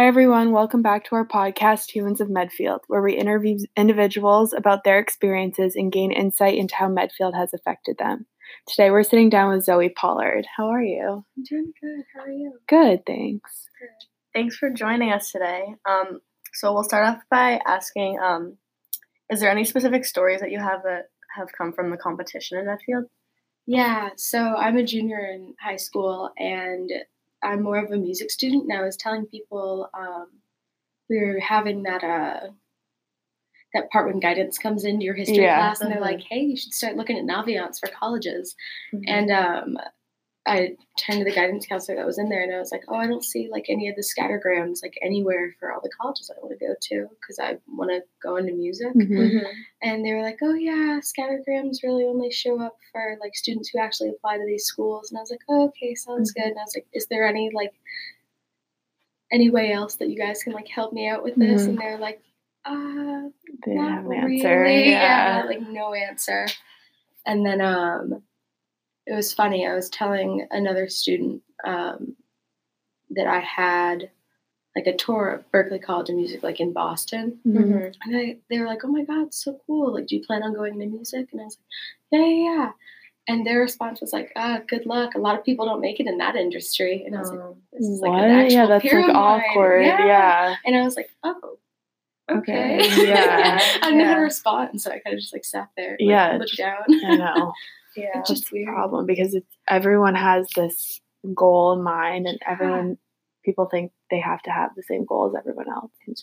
Hi, everyone. Welcome back to our podcast, Humans of Medfield, where we interview individuals about their experiences and gain insight into how Medfield has affected them. Today, we're sitting down with Zoey Pollard. How are you? I'm doing good. How are you? Good, thanks. Good. Thanks for joining us today. Um, so we'll start off by asking, um, is there any specific stories that you have that have come from the competition in Medfield? Yeah, so I'm a junior in high school and I'm more of a music student. And I was telling people um, we were having that uh, that part when guidance comes into your history Yeah. class and they're Mhm. like, hey, you should start looking at Naviance for colleges. Mm-hmm. And um, I turned to the guidance counselor that was in there and I was like, oh, I don't see like any of the scattergrams like anywhere for all the colleges I want to go to because I want to go into music. Mhm. And they were like, oh, yeah, scattergrams really only show up for like students who actually apply to these schools. And I was like, oh, okay, sounds good. And I was like, is there any like any way else that you guys can like help me out with this? Mhm. And they're like, uh, They didn't have an answer. really. Yeah. like no answer. And then um, it was funny. I was telling another student um, that I had like a tour of Berklee College of Music, like in Boston. Mhm. And they, they were like, oh my God, so cool. Like, do you plan on going into music? And I was like, yeah, yeah, yeah. And their response was like, ah, good luck. A lot of people don't make it in that industry. And I was like, Um, this is like What? an actual yeah, that's like awkward. Yeah. And I was like, oh, okay. Okay, yeah, I didn't know how yeah. to respond, so I kind of just like sat there, like, Yeah, looked just- down. I know. yeah. It's just the weird. problem because it's everyone has this goal in mind, and everyone people think they have to have the same goal as everyone else. And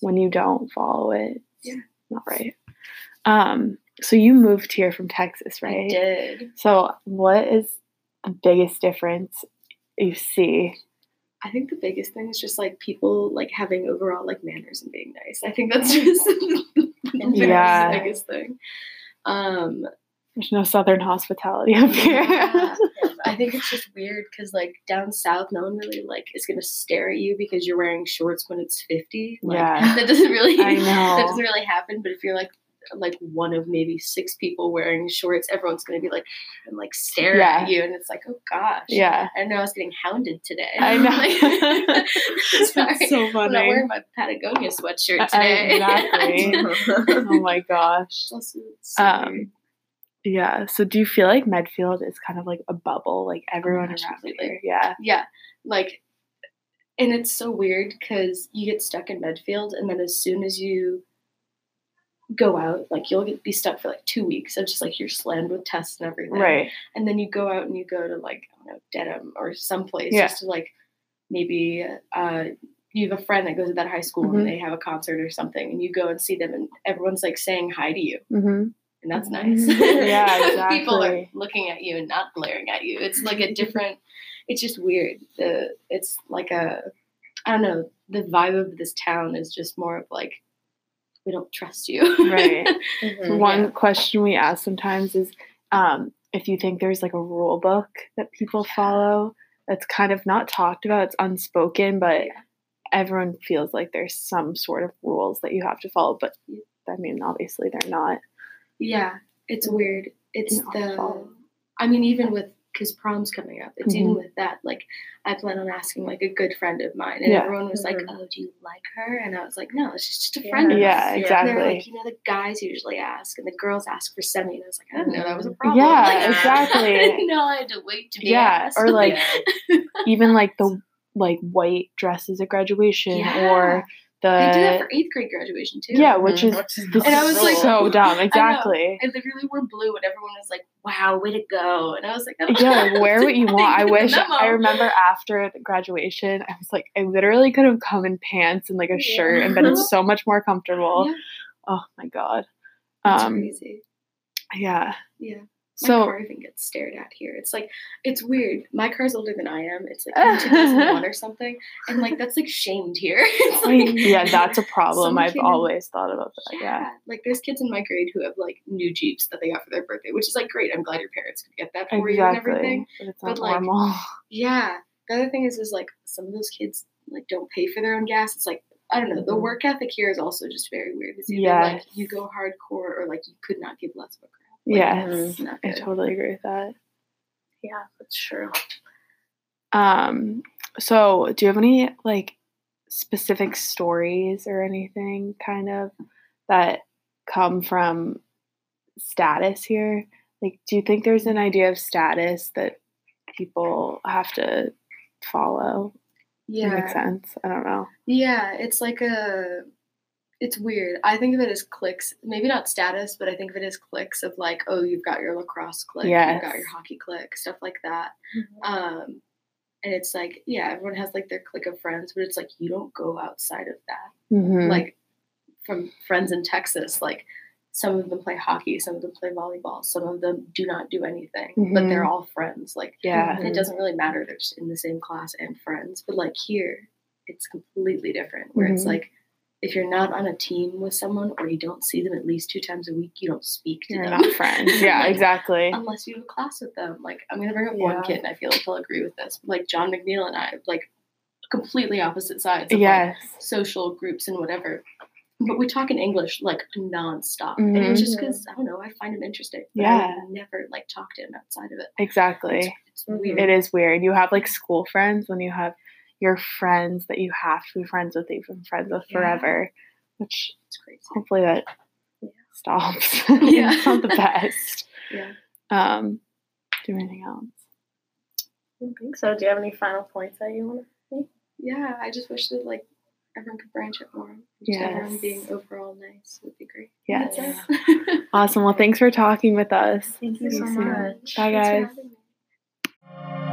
when you don't follow it, Yeah. not right. Um, so you moved here from Texas, I right? did. So what is the biggest difference you see? I think the biggest thing is just like people like having overall like manners and being nice. I think that's just the Yeah. biggest thing. Um, There's no southern hospitality up here. Yeah. I think it's just weird because like down south, no one really like is gonna stare at you because you're wearing shorts when it's fifty. Like, Yeah. that doesn't really I know. that doesn't really happen. But if you're like like one of maybe six people wearing shorts, everyone's gonna be like and like stare Yeah. at you, and it's like oh gosh. yeah. I know I was getting hounded today. I know. Like, sorry. So I'm not wearing my Patagonia sweatshirt today. exactly. oh my gosh. It's also so Um. Yeah. So do you feel like Medfield is kind of like a bubble? Like everyone gosh, around completely. here? Yeah. Yeah, like, and it's so weird because you get stuck in Medfield, and then as soon as you go out, like you'll get, be stuck for like two weeks of just like you're slammed with tests and everything, Right. And then you go out and you go to like I don't know Dedham or someplace Yeah. just to like maybe uh, you have a friend that goes to that high school Mhm. and they have a concert or something, and you go and see them, and everyone's like saying hi to you, Mm-hmm. And that's nice. Yeah, exactly. People are looking at you and not glaring at you. It's like a different. It's just weird. The it's like a I don't know. The vibe of this town is just more of like we don't trust you. Right. Mhm. One question we ask sometimes is um, if you think there's like a rule book that people follow that's kind of not talked about, it's unspoken, but Yeah. everyone feels like there's some sort of rules that you have to follow. But I mean, obviously, they're not. Yeah, it's weird. It's Not the. follow. I mean, even with because prom's coming up, it's even Mhm. with that. Like, I plan on asking like a good friend of mine, and Yeah. everyone was like, Mhm. "Oh, do you like her?" And I was like, "No, it's just, just a Yeah. friend of Yeah, ours." And exactly. they're like, you know, the guys usually ask, and the girls ask for semi. And I was like, I didn't know that was a problem. Yeah, Like, exactly. I didn't know I had to wait to be Yeah, asked. or, like, Even like the like white dresses at graduation Yeah. or the I did that for eighth grade graduation too. yeah, which Mhm. is Which is this And I was like- so dumb. Exactly. I literally wore blue, and everyone was like, "Wow, way to go!" And I was like, Yeah, like, wear what you want. I wish. I remember after the graduation, I was like, I literally could have come in pants and like a shirt and been it's so much more comfortable. Yeah. Oh my god. It's Um, crazy. yeah. Yeah. My So car even gets stared at here. It's like it's weird. My car's older than I am. It's like from 2001 or something, and like that's like shamed here. It's like, yeah, that's a problem. I've in- always thought about that. Yeah. Like there's kids in my grade who have like new Jeeps that they got for their birthday, which is like great. I'm glad your parents could get that for you and everything. But it's not But, like, normal. Yeah. The other thing is is like some of those kids like don't pay for their own gas. It's like I don't know. The Mhm. work ethic here is also just very weird. It's either Yes. like you go hardcore or like you could not give less of a crap. Yes. It's I totally agree with that. Yeah, that's true. Um, so do you have any like specific stories or anything kind of that come from status here? Like, do you think there's an idea of status that people have to follow? Yeah. that make Yeah. sense? I don't know. Yeah, it's like a it's weird. I think of it as cliques, maybe not status, but I think of it as cliques of like, oh, you've got your lacrosse clique, you've got your hockey clique, stuff like that. Um, and it's like, yeah, everyone has like their clique of friends, but it's like you don't go outside of that. Mhm. Like from friends in Texas, like some of them play hockey, some of them play volleyball, some of them do not do anything, but they're all friends. Like yeah. and it doesn't really matter they're just in the same class and friends but like here it's completely different where it's Mhm. like if you're not on a team with someone or you don't see them at least two times a week you don't speak to You're them not friends. Yeah, Like, exactly. unless you have a class with them like i'm gonna bring up Yeah. one kid and i feel like he'll agree with this like john mcneil and i like completely opposite sides of like, Yes. social groups and whatever but we talk in english like nonstop and it's just mm-hmm. because i don't know i find him interesting Yeah. I never like talk to him outside of it Exactly. it's, it's weird It is weird. You have like school friends when you have your friends that you have to be friends with, that you've been friends with Yeah. forever, which it's crazy hopefully that Yeah. stops. Yeah. it's not the best. yeah Um, do anything else? I don't think so. Do you have any final points that you want to? Make? Yeah, I just wish that like everyone could branch it more. Just everyone being overall nice would be great. Yes. That's it. Awesome. Well, thanks for talking with us. Thank you See so you soon. much. Bye, Thanks for guys. having me.